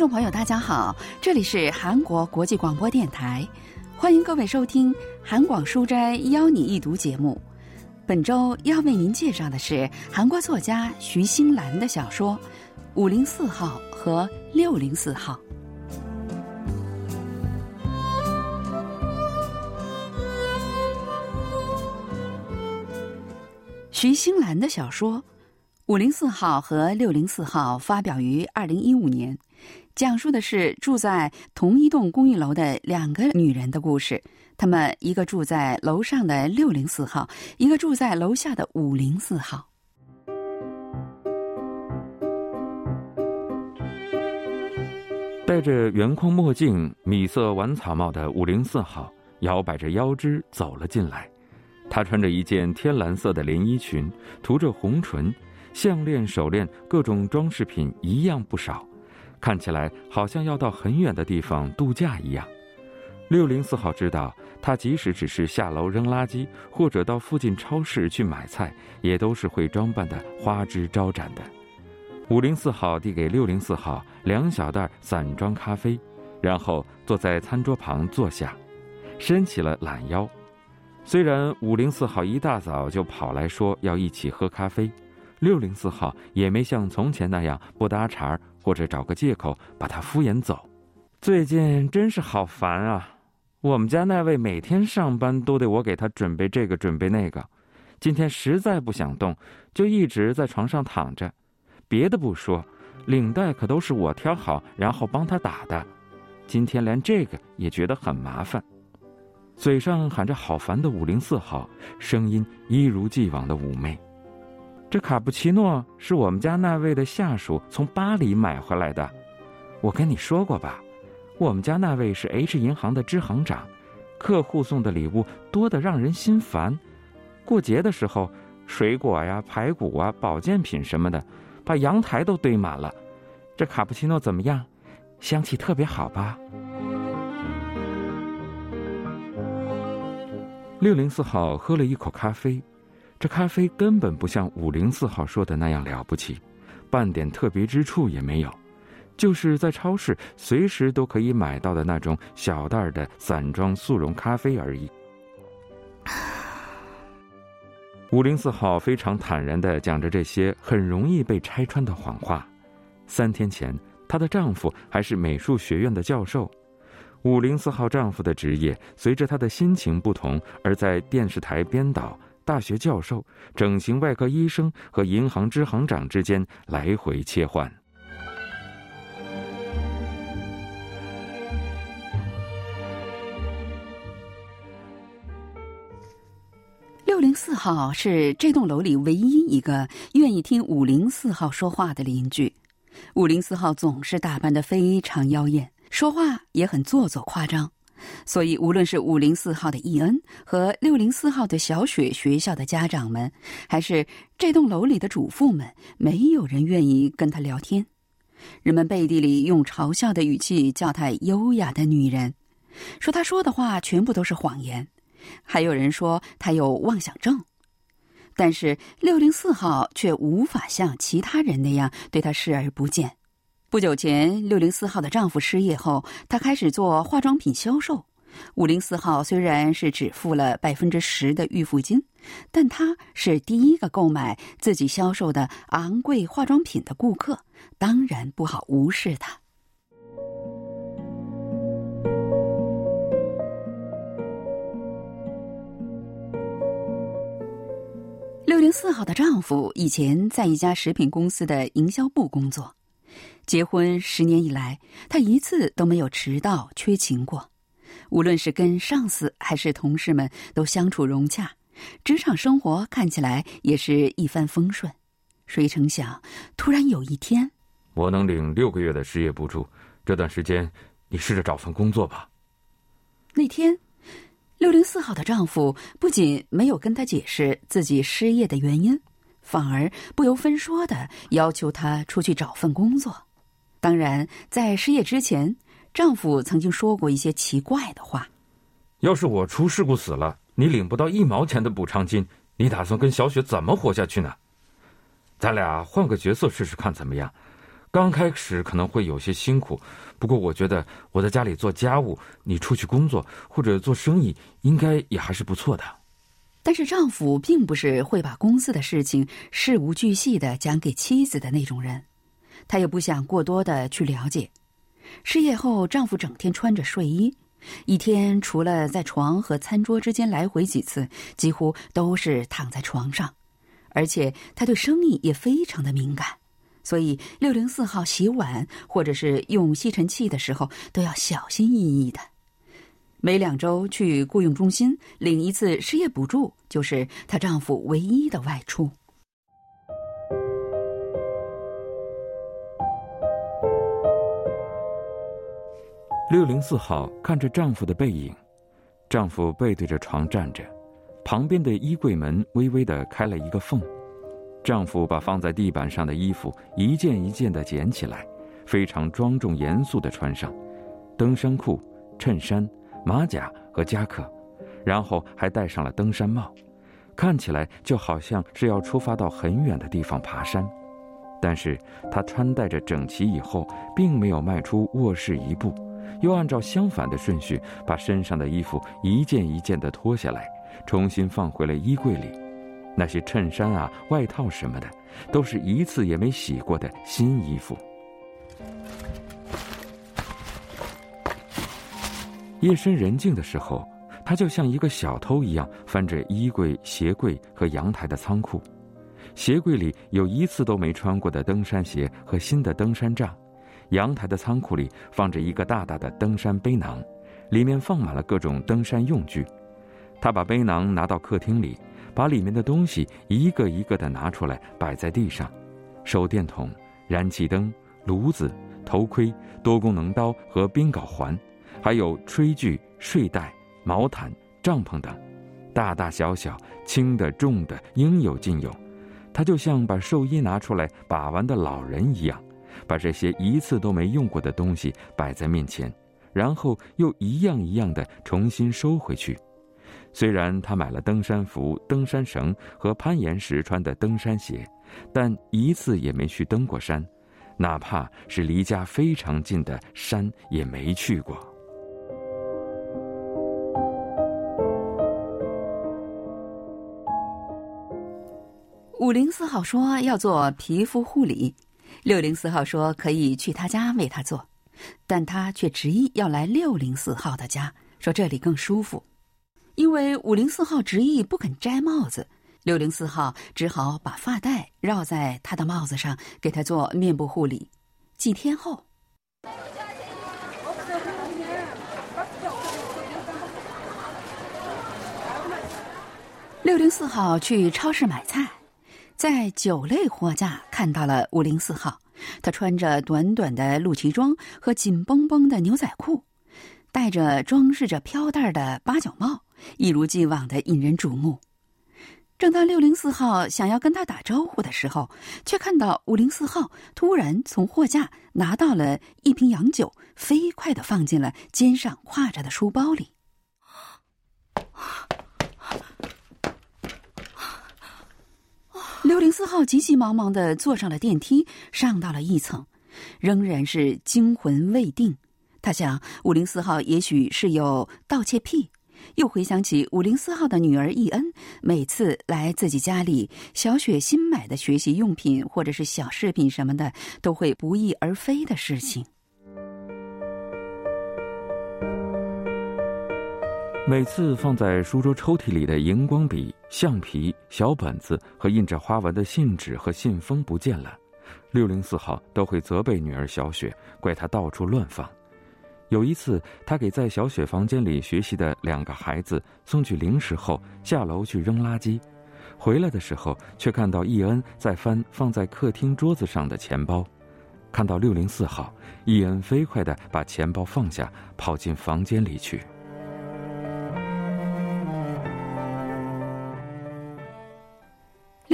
众朋友，大家好，这里是韩国国际广播电台，欢迎各位收听《韩广书斋邀你一读》节目。本周要为您介绍的是韩国作家徐新兰的小说《五零四号》和《六零四号》。徐新兰的小说《五零四号》和《六零四号》发表于二零一五年。讲述的是住在同一栋公寓楼的两个女人的故事。她们一个住在楼上的六零四号，一个住在楼下的五零四号。戴着圆框墨镜、米色晚草帽的五零四号摇摆着腰肢走了进来。她穿着一件天蓝色的连衣裙，涂着红唇，项链、手链、各种装饰品一样不少。看起来好像要到很远的地方度假一样。六零四号知道，他即使只是下楼扔垃圾，或者到附近超市去买菜，也都是会装扮的花枝招展的。五零四号递给六零四号两小袋散装咖啡，然后坐在餐桌旁坐下，伸起了懒腰。虽然五零四号一大早就跑来说要一起喝咖啡，六零四号也没像从前那样不搭茬儿。或者找个借口把他敷衍走，最近真是好烦啊！我们家那位每天上班都得我给他准备这个准备那个，今天实在不想动，就一直在床上躺着。别的不说，领带可都是我挑好然后帮他打的，今天连这个也觉得很麻烦。嘴上喊着好烦的五零四号，声音一如既往的妩媚。这卡布奇诺是我们家那位的下属从巴黎买回来的，我跟你说过吧，我们家那位是 H 银行的支行长，客户送的礼物多得让人心烦。过节的时候，水果呀、排骨啊、保健品什么的，把阳台都堆满了。这卡布奇诺怎么样？香气特别好吧？六零四号喝了一口咖啡。这咖啡根本不像五零四号说的那样了不起，半点特别之处也没有，就是在超市随时都可以买到的那种小袋的散装速溶咖啡而已。五零四号非常坦然的讲着这些很容易被拆穿的谎话。三天前，她的丈夫还是美术学院的教授。五零四号丈夫的职业随着他的心情不同而在电视台编导。大学教授、整形外科医生和银行支行长之间来回切换。六零四号是这栋楼里唯一一个愿意听五零四号说话的邻居。五零四号总是打扮的非常妖艳，说话也很做作夸张。所以，无论是五零四号的伊恩和六零四号的小雪学校的家长们，还是这栋楼里的主妇们，没有人愿意跟他聊天。人们背地里用嘲笑的语气叫他“优雅的女人”，说他说的话全部都是谎言。还有人说他有妄想症。但是六零四号却无法像其他人那样对他视而不见。不久前，六零四号的丈夫失业后，她开始做化妆品销售。五零四号虽然是只付了百分之十的预付金，但他是第一个购买自己销售的昂贵化妆品的顾客，当然不好无视他。六零四号的丈夫以前在一家食品公司的营销部工作。结婚十年以来，他一次都没有迟到、缺勤过。无论是跟上司还是同事们，都相处融洽，职场生活看起来也是一帆风顺。谁成想，突然有一天，我能领六个月的失业补助，这段时间你试着找份工作吧。那天，六零四号的丈夫不仅没有跟她解释自己失业的原因，反而不由分说的要求她出去找份工作。当然，在失业之前，丈夫曾经说过一些奇怪的话。要是我出事故死了，你领不到一毛钱的补偿金，你打算跟小雪怎么活下去呢？咱俩换个角色试试看怎么样？刚开始可能会有些辛苦，不过我觉得我在家里做家务，你出去工作或者做生意，应该也还是不错的。但是丈夫并不是会把公司的事情事无巨细的讲给妻子的那种人，他也不想过多的去了解。失业后，丈夫整天穿着睡衣，一天除了在床和餐桌之间来回几次，几乎都是躺在床上，而且他对生意也非常的敏感，所以六零四号洗碗或者是用吸尘器的时候都要小心翼翼的。每两周去雇佣中心领一次失业补助，就是她丈夫唯一的外出。六零四号看着丈夫的背影，丈夫背对着床站着，旁边的衣柜门微微的开了一个缝，丈夫把放在地板上的衣服一件一件的捡起来，非常庄重严肃的穿上，登山裤、衬衫。马甲和夹克，然后还戴上了登山帽，看起来就好像是要出发到很远的地方爬山。但是他穿戴着整齐以后，并没有迈出卧室一步，又按照相反的顺序把身上的衣服一件一件的脱下来，重新放回了衣柜里。那些衬衫啊、外套什么的，都是一次也没洗过的新衣服。夜深人静的时候，他就像一个小偷一样翻着衣柜、鞋柜和阳台的仓库。鞋柜里有一次都没穿过的登山鞋和新的登山杖，阳台的仓库里放着一个大大的登山背囊，里面放满了各种登山用具。他把背囊拿到客厅里，把里面的东西一个一个的拿出来摆在地上：手电筒、燃气灯、炉子、头盔、多功能刀和冰镐环。还有炊具、睡袋、毛毯、帐篷等，大大小小、轻的、重的，应有尽有。他就像把寿衣拿出来把玩的老人一样，把这些一次都没用过的东西摆在面前，然后又一样一样的重新收回去。虽然他买了登山服、登山绳和攀岩时穿的登山鞋，但一次也没去登过山，哪怕是离家非常近的山也没去过。五零四号说要做皮肤护理，六零四号说可以去他家为他做，但他却执意要来六零四号的家，说这里更舒服。因为五零四号执意不肯摘帽子，六零四号只好把发带绕在他的帽子上，给他做面部护理。几天后，六零四号去超市买菜。在酒类货架看到了五零四号，他穿着短短的露脐装和紧绷绷的牛仔裤，戴着装饰着飘带的八角帽，一如既往的引人瞩目。正当六零四号想要跟他打招呼的时候，却看到五零四号突然从货架拿到了一瓶洋酒，飞快的放进了肩上挎着的书包里。零四号急急忙忙的坐上了电梯，上到了一层，仍然是惊魂未定。他想，五零四号也许是有盗窃癖，又回想起五零四号的女儿易恩，每次来自己家里，小雪新买的学习用品或者是小饰品什么的，都会不翼而飞的事情。每次放在书桌抽屉里的荧光笔、橡皮、小本子和印着花纹的信纸和信封不见了，六零四号都会责备女儿小雪，怪她到处乱放。有一次，他给在小雪房间里学习的两个孩子送去零食后，下楼去扔垃圾，回来的时候却看到易恩在翻放在客厅桌子上的钱包，看到六零四号，易恩飞快地把钱包放下，跑进房间里去。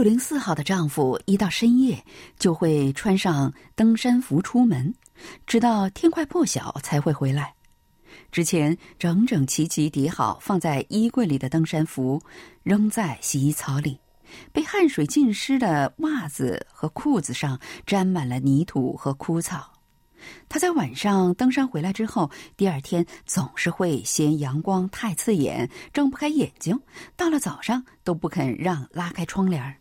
六零四号的丈夫一到深夜就会穿上登山服出门，直到天快破晓才会回来。之前整整齐齐叠好放在衣柜里的登山服扔在洗衣槽里，被汗水浸湿的袜子和裤子上沾满了泥土和枯草。他在晚上登山回来之后，第二天总是会嫌阳光太刺眼，睁不开眼睛；到了早上都不肯让拉开窗帘。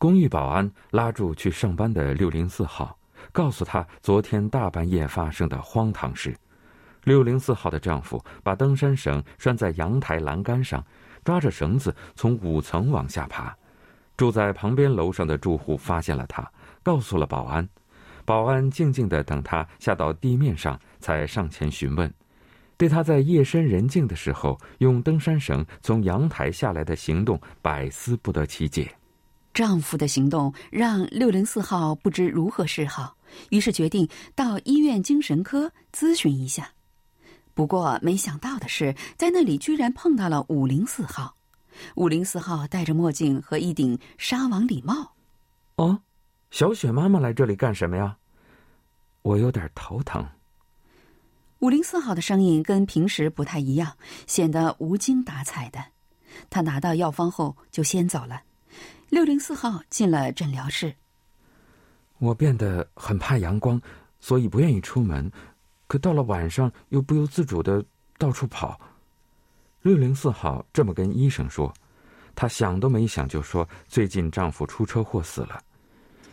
公寓保安拉住去上班的六零四号，告诉他昨天大半夜发生的荒唐事。六零四号的丈夫把登山绳拴在阳台栏杆上，抓着绳子从五层往下爬。住在旁边楼上的住户发现了他，告诉了保安。保安静静的等他下到地面上，才上前询问，对他在夜深人静的时候用登山绳从阳台下来的行动百思不得其解。丈夫的行动让六零四号不知如何是好，于是决定到医院精神科咨询一下。不过没想到的是，在那里居然碰到了五零四号。五零四号戴着墨镜和一顶纱网礼帽。哦，小雪妈妈来这里干什么呀？我有点头疼。五零四号的声音跟平时不太一样，显得无精打采的。他拿到药方后就先走了。六零四号进了诊疗室。我变得很怕阳光，所以不愿意出门。可到了晚上，又不由自主的到处跑。六零四号这么跟医生说，她想都没想就说最近丈夫出车祸死了。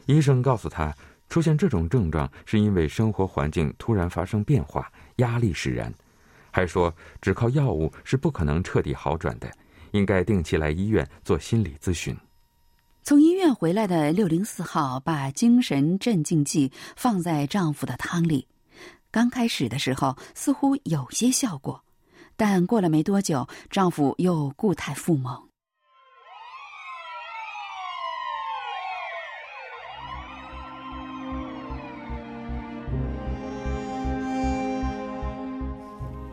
医生告诉她。出现这种症状是因为生活环境突然发生变化，压力使然。还说只靠药物是不可能彻底好转的，应该定期来医院做心理咨询。从医院回来的六零四号把精神镇静剂放在丈夫的汤里，刚开始的时候似乎有些效果，但过了没多久，丈夫又固态复萌。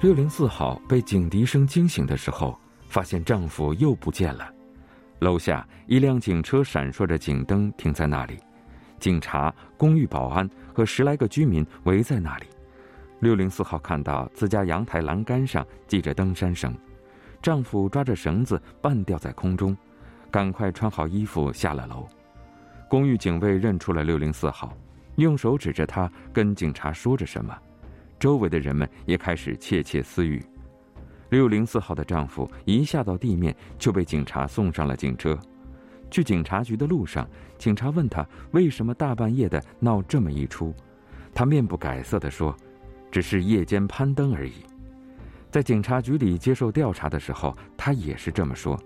六零四号被警笛声惊醒的时候，发现丈夫又不见了。楼下一辆警车闪烁着警灯停在那里，警察、公寓保安和十来个居民围在那里。六零四号看到自家阳台栏杆上系着登山绳，丈夫抓着绳子半吊在空中，赶快穿好衣服下了楼。公寓警卫认出了六零四号，用手指着他跟警察说着什么。周围的人们也开始窃窃私语。六零四号的丈夫一下到地面就被警察送上了警车。去警察局的路上，警察问他为什么大半夜的闹这么一出，他面不改色地说：“只是夜间攀登而已。”在警察局里接受调查的时候，他也是这么说。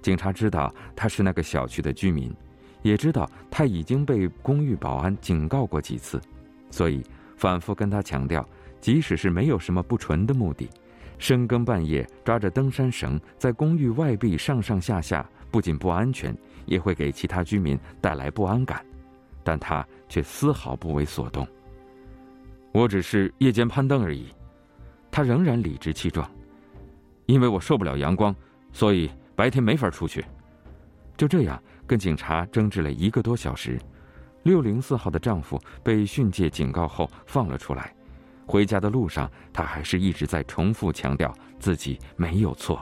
警察知道他是那个小区的居民，也知道他已经被公寓保安警告过几次，所以反复跟他强调。即使是没有什么不纯的目的，深更半夜抓着登山绳在公寓外壁上上下下，不仅不安全，也会给其他居民带来不安感。但他却丝毫不为所动。我只是夜间攀登而已，他仍然理直气壮。因为我受不了阳光，所以白天没法出去。就这样跟警察争执了一个多小时，六零四号的丈夫被训诫警告后放了出来。回家的路上，他还是一直在重复强调自己没有错。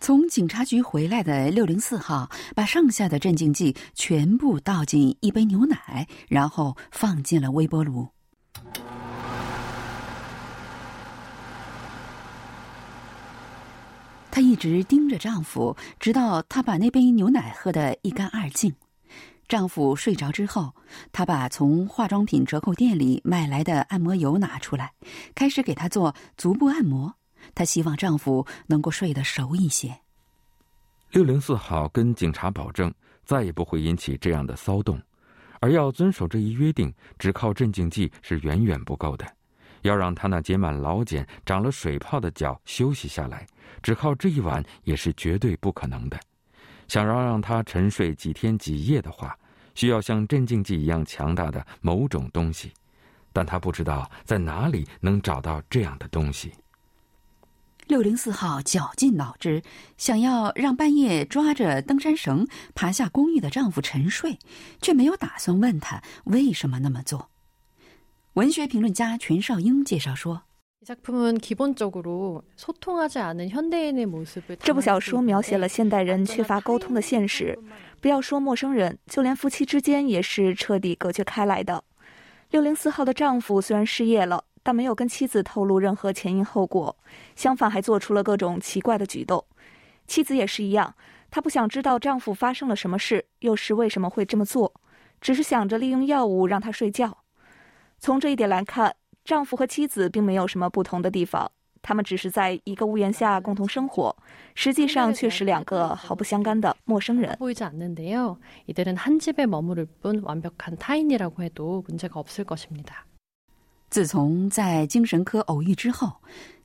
从警察局回来的六零四号，把剩下的镇静剂全部倒进一杯牛奶，然后放进了微波炉。她一直盯着丈夫，直到他把那杯牛奶喝得一干二净。丈夫睡着之后，她把从化妆品折扣店里买来的按摩油拿出来，开始给他做足部按摩。她希望丈夫能够睡得熟一些。六零四号跟警察保证，再也不会引起这样的骚动，而要遵守这一约定，只靠镇静剂是远远不够的。要让他那结满老茧、长了水泡的脚休息下来，只靠这一晚也是绝对不可能的。想要让他沉睡几天几夜的话，需要像镇静剂一样强大的某种东西，但他不知道在哪里能找到这样的东西。六零四号绞尽脑汁，想要让半夜抓着登山绳爬下公寓的丈夫沉睡，却没有打算问他为什么那么做。文学评论家全少英介绍说：“这部小说描写了现代人缺乏沟通的现实，不要说陌生人，就连夫妻之间也是彻底隔绝开来的。六零四号的丈夫虽然失业了，但没有跟妻子透露任何前因后果，相反还做出了各种奇怪的举动。妻子也是一样，她不想知道丈夫发生了什么事，又是为什么会这么做，只是想着利用药物让他睡觉。从这一点来看，丈夫和妻子并没有什么不同的地方，他们只是在一个屋檐下共同生活，实际上却是两个毫不相干的陌生人。보이지않는데요이들은한집에머무를뿐완벽한타인이라고해도문제가없을것입니다自从在精神科偶遇之后，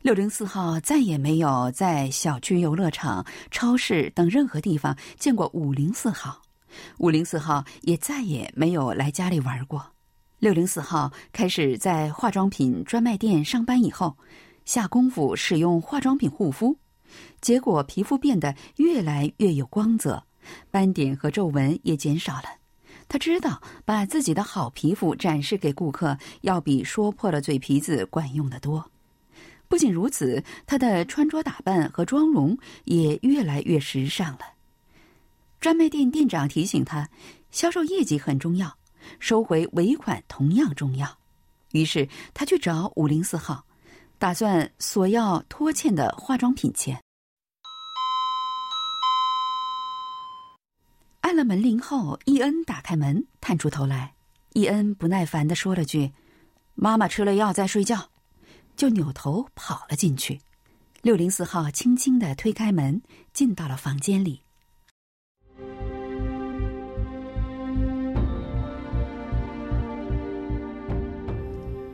六零四号再也没有在小区、游乐场、超市等任何地方见过五零四号，五零四号也再也没有来家里玩过。 六零四号开始在化妆品专卖店上班以后，下功夫使用化妆品护肤，结果皮肤变得越来越有光泽，斑点和皱纹也减少了。他知道把自己的好皮肤展示给顾客，要比说破了嘴皮子管用的多。不仅如此，他的穿着打扮和妆容也越来越时尚了。专卖店店长提醒他，销售业绩很重要。收回尾款同样重要，于是他去找五零四号，打算索要拖欠的化妆品钱。按了门铃后，伊恩打开门，探出头来。伊恩不耐烦的说了句：“妈妈吃了药在睡觉。”就扭头跑了进去。六零四号轻轻的推开门，进到了房间里。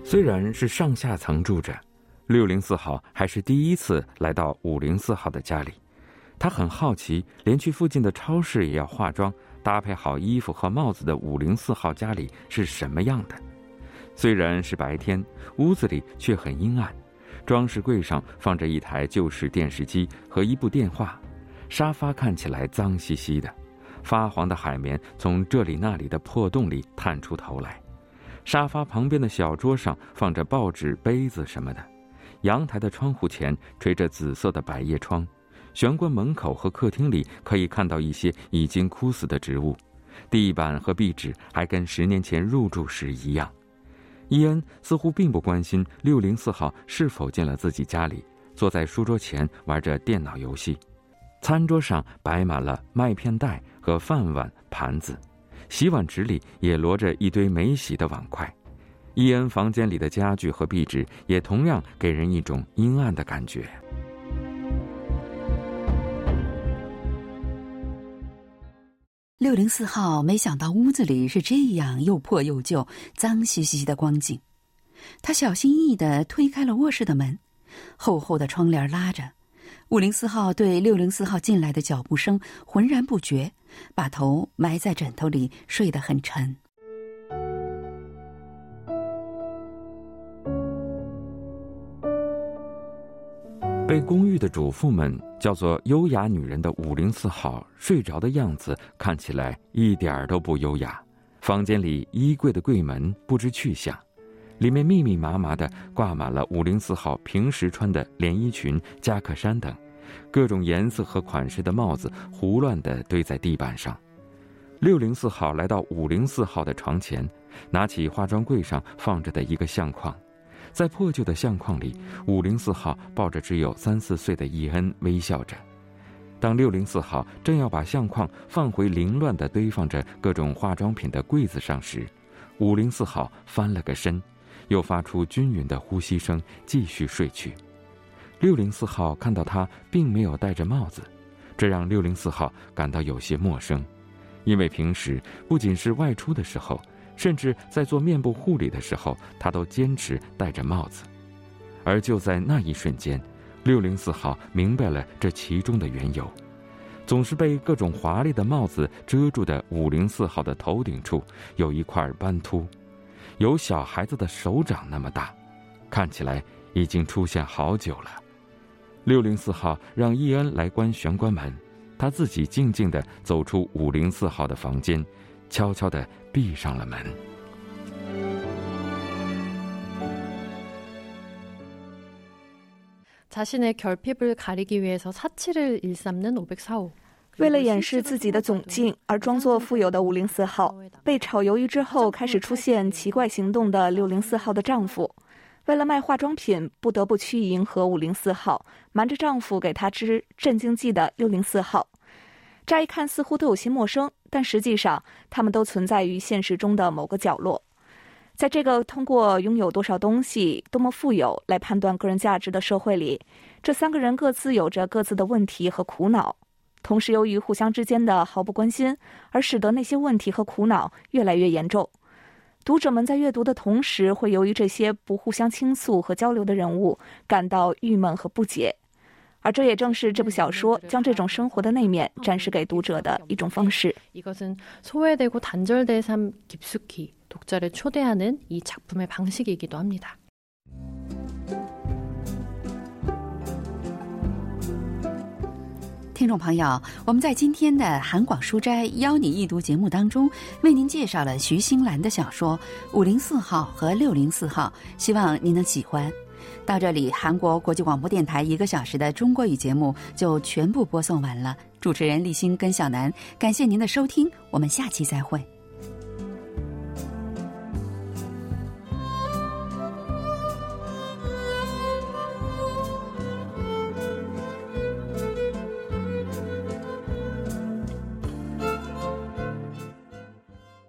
虽然是上下层住着，六零四号还是第一次来到五零四号的家里。他很好奇，连去附近的超市也要化妆、搭配好衣服和帽子的五零四号家里是什么样的。虽然是白天，屋子里却很阴暗。装饰柜上放着一台旧式电视机和一部电话，沙发看起来脏兮兮的，发黄的海绵从这里那里的破洞里探出头来。沙发旁边的小桌上放着报纸、杯子什么的，阳台的窗户前垂着紫色的百叶窗，玄关门口和客厅里可以看到一些已经枯死的植物，地板和壁纸还跟十年前入住时一样。伊恩似乎并不关心六零四号是否进了自己家里，坐在书桌前玩着电脑游戏，餐桌上摆满了麦片袋和饭碗、盘子。洗碗池里也摞着一堆没洗的碗筷，伊恩房间里的家具和壁纸也同样给人一种阴暗的感觉。六零四号没想到屋子里是这样又破又旧、脏兮兮的光景，他小心翼翼的推开了卧室的门，厚厚的窗帘拉着。五零四号对六零四号进来的脚步声浑然不觉，把头埋在枕头里，睡得很沉。被公寓的主妇们叫做“优雅女人”的五零四号睡着的样子看起来一点儿都不优雅。房间里衣柜的柜门不知去向，里面密密麻麻的挂满了五零四号平时穿的连衣裙、夹克衫等。各种颜色和款式的帽子胡乱地堆在地板上。六零四号来到五零四号的床前，拿起化妆柜上放着的一个相框，在破旧的相框里，五零四号抱着只有三四岁的伊恩微笑着。当六零四号正要把相框放回凌乱地堆放着各种化妆品的柜子上时，五零四号翻了个身，又发出均匀的呼吸声，继续睡去。六零四号看到他并没有戴着帽子，这让六零四号感到有些陌生，因为平时不仅是外出的时候，甚至在做面部护理的时候，他都坚持戴着帽子。而就在那一瞬间，六零四号明白了这其中的缘由：总是被各种华丽的帽子遮住的五零四号的头顶处有一块斑秃，有小孩子的手掌那么大，看起来已经出现好久了。六零四号让伊恩来关玄关门，他自己静静的走出五零四号的房间，悄悄的闭上了门。 ”“ 자신의 결핍을 가리기 위해서 사치를 일삼는 504호. 为了掩饰自己的窘境而装作富有的五零四号，被炒鱿鱼之后开始出现奇怪行动的六零四号的丈夫， 为了卖化妆品不得不去迎合五零四号，瞒着丈夫给她织镇静剂的六零四号，乍一看似乎都有些陌生，但实际上他们都存在于现实中的某个角落。在这个通过拥有多少东西、多么富有来判断个人价值的社会里，这三个人各自有着各自的问题和苦恼。同时，由于互相之间的毫不关心，而使得那些问题和苦恼越来越严重。读者们在阅读的同时，会由于这些不互相倾诉和交流的人物感到郁闷和不解，而这也正是这部小说将这种生活的那面展示给读者的一种方式。이것은소외되고단절된삶깊숙이독자를초대하는이작품의방식이기도합니다 听众朋友，我们在今天的韩广书斋邀你一读节目当中，为您介绍了徐新兰的小说《五零四号》和《六零四号》，希望您能喜欢。到这里，韩国国际广播电台一个小时的中国语节目就全部播送完了。主持人立新跟小南，感谢您的收听，我们下期再会。